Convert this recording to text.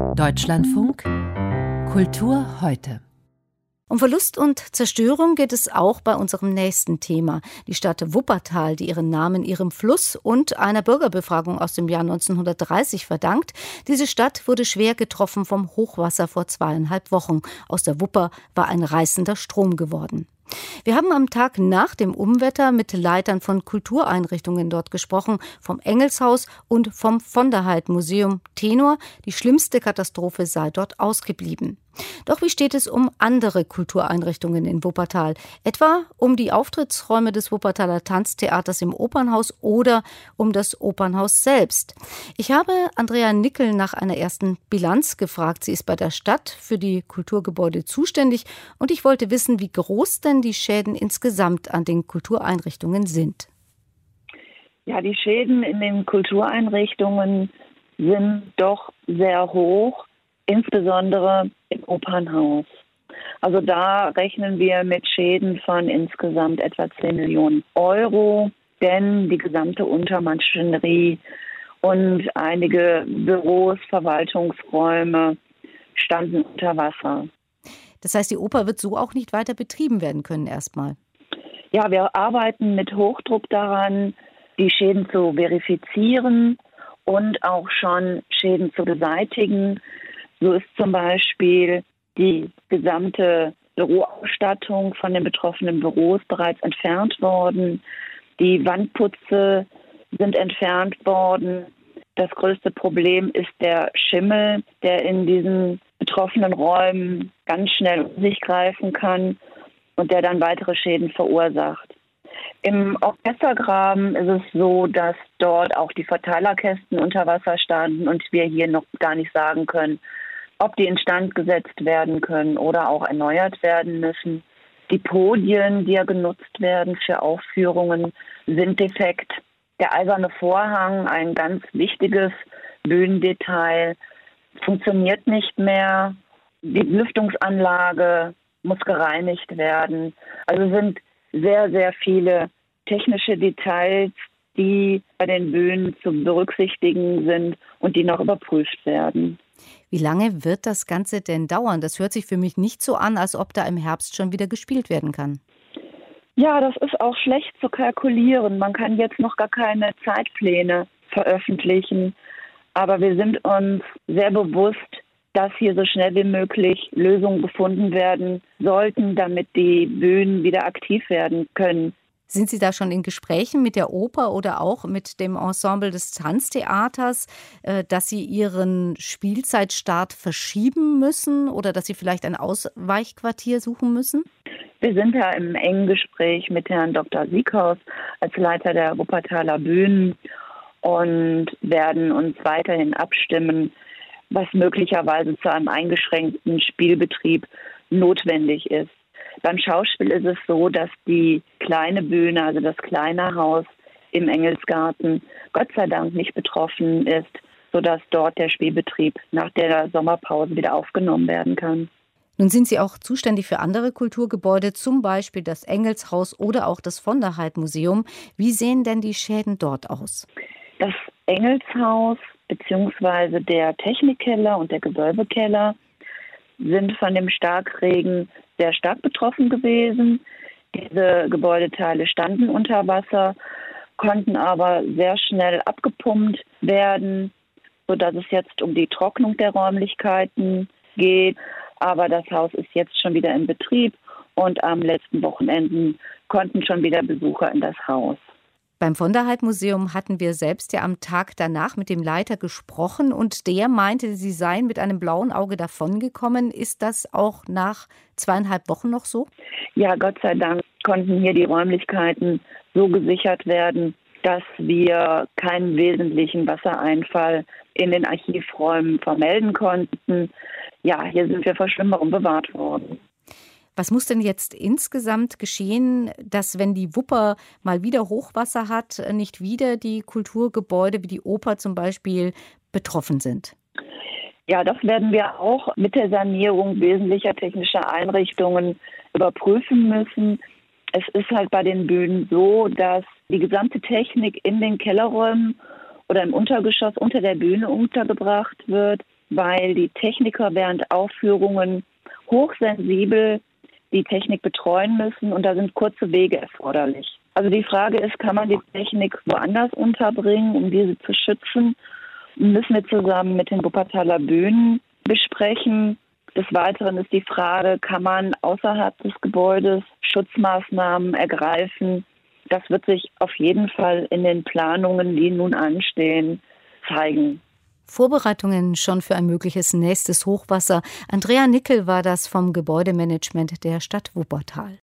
Deutschlandfunk Kultur heute. Um Verlust und Zerstörung geht es auch bei unserem nächsten Thema. Die Stadt Wuppertal, die ihren Namen ihrem Fluss und einer Bürgerbefragung aus dem Jahr 1930 verdankt. Diese Stadt wurde schwer getroffen vom Hochwasser vor zweieinhalb Wochen. Aus der Wupper war ein reißender Strom geworden. Wir haben am Tag nach dem Umwetter mit Leitern von Kultureinrichtungen dort gesprochen, vom Engelshaus und vom Von Museum Tenor. Die schlimmste Katastrophe sei dort ausgeblieben. Doch wie steht es um andere Kultureinrichtungen in Wuppertal? Etwa um die Auftrittsräume des Wuppertaler Tanztheaters im Opernhaus oder um das Opernhaus selbst. Ich habe Andrea Nickel nach einer ersten Bilanz gefragt. Sie ist bei der Stadt für die Kulturgebäude zuständig und ich wollte wissen, wie groß denn die Schäden insgesamt an den Kultureinrichtungen sind. Ja, die Schäden in den Kultureinrichtungen sind doch sehr hoch insbesondere im Opernhaus. Also da rechnen wir mit Schäden von insgesamt etwa 10 Millionen Euro, denn die gesamte Untermaschinerie und einige Büros, Verwaltungsräume standen unter Wasser. Das heißt, die Oper wird so auch nicht weiter betrieben werden können erstmal. Ja, wir arbeiten mit Hochdruck daran, die Schäden zu verifizieren und auch schon Schäden zu beseitigen. So ist zum Beispiel die gesamte Büroausstattung von den betroffenen Büros bereits entfernt worden. Die Wandputze sind entfernt worden. Das größte Problem ist der Schimmel, der in diesen betroffenen Räumen ganz schnell um sich greifen kann und der dann weitere Schäden verursacht. Im Orchestergraben ist es so, dass dort auch die Verteilerkästen unter Wasser standen und wir hier noch gar nicht sagen können, ob die instand gesetzt werden können oder auch erneuert werden müssen. Die Podien, die ja genutzt werden für Aufführungen, sind defekt. Der eiserne Vorhang, ein ganz wichtiges Bühnendetail, funktioniert nicht mehr. Die Lüftungsanlage muss gereinigt werden. Also sind sehr, sehr viele technische Details, die bei den Bühnen zu berücksichtigen sind und die noch überprüft werden. Wie lange wird das Ganze denn dauern? Das hört sich für mich nicht so an, als ob da im Herbst schon wieder gespielt werden kann. Ja, das ist auch schlecht zu kalkulieren. Man kann jetzt noch gar keine Zeitpläne veröffentlichen. Aber wir sind uns sehr bewusst, dass hier so schnell wie möglich Lösungen gefunden werden sollten, damit die Bühnen wieder aktiv werden können. Sind Sie da schon in Gesprächen mit der Oper oder auch mit dem Ensemble des Tanztheaters, äh, dass Sie Ihren Spielzeitstart verschieben müssen oder dass Sie vielleicht ein Ausweichquartier suchen müssen? Wir sind ja im engen Gespräch mit Herrn Dr. Siekhaus als Leiter der Wuppertaler Bühnen und werden uns weiterhin abstimmen, was möglicherweise zu einem eingeschränkten Spielbetrieb notwendig ist. Beim Schauspiel ist es so, dass die kleine Bühne, also das kleine Haus im Engelsgarten, Gott sei Dank nicht betroffen ist, sodass dort der Spielbetrieb nach der Sommerpause wieder aufgenommen werden kann. Nun sind Sie auch zuständig für andere Kulturgebäude, zum Beispiel das Engelshaus oder auch das Von der Heid Museum. Wie sehen denn die Schäden dort aus? Das Engelshaus bzw. der Technikkeller und der Gewölbekeller sind von dem Starkregen sehr stark betroffen gewesen. Diese Gebäudeteile standen unter Wasser, konnten aber sehr schnell abgepumpt werden, sodass es jetzt um die Trocknung der Räumlichkeiten geht. Aber das Haus ist jetzt schon wieder in Betrieb und am letzten Wochenenden konnten schon wieder Besucher in das Haus. Beim Von der Heid Museum hatten wir selbst ja am Tag danach mit dem Leiter gesprochen und der meinte, sie seien mit einem blauen Auge davongekommen. Ist das auch nach zweieinhalb Wochen noch so? Ja, Gott sei Dank konnten hier die Räumlichkeiten so gesichert werden, dass wir keinen wesentlichen Wassereinfall in den Archivräumen vermelden konnten. Ja, hier sind wir vor Schlimmerem bewahrt worden. Was muss denn jetzt insgesamt geschehen, dass wenn die Wupper mal wieder Hochwasser hat, nicht wieder die Kulturgebäude wie die Oper zum Beispiel betroffen sind? Ja, das werden wir auch mit der Sanierung wesentlicher technischer Einrichtungen überprüfen müssen. Es ist halt bei den Bühnen so, dass die gesamte Technik in den Kellerräumen oder im Untergeschoss unter der Bühne untergebracht wird. weil die Techniker während Aufführungen hochsensibel die Technik betreuen müssen und da sind kurze Wege erforderlich. Also die Frage ist, kann man die Technik woanders unterbringen, um diese zu schützen? Müssen wir zusammen mit den Wuppertaler Bühnen besprechen. Des Weiteren ist die Frage, kann man außerhalb des Gebäudes Schutzmaßnahmen ergreifen? Das wird sich auf jeden Fall in den Planungen, die nun anstehen, zeigen. Vorbereitungen schon für ein mögliches nächstes Hochwasser. Andrea Nickel war das vom Gebäudemanagement der Stadt Wuppertal.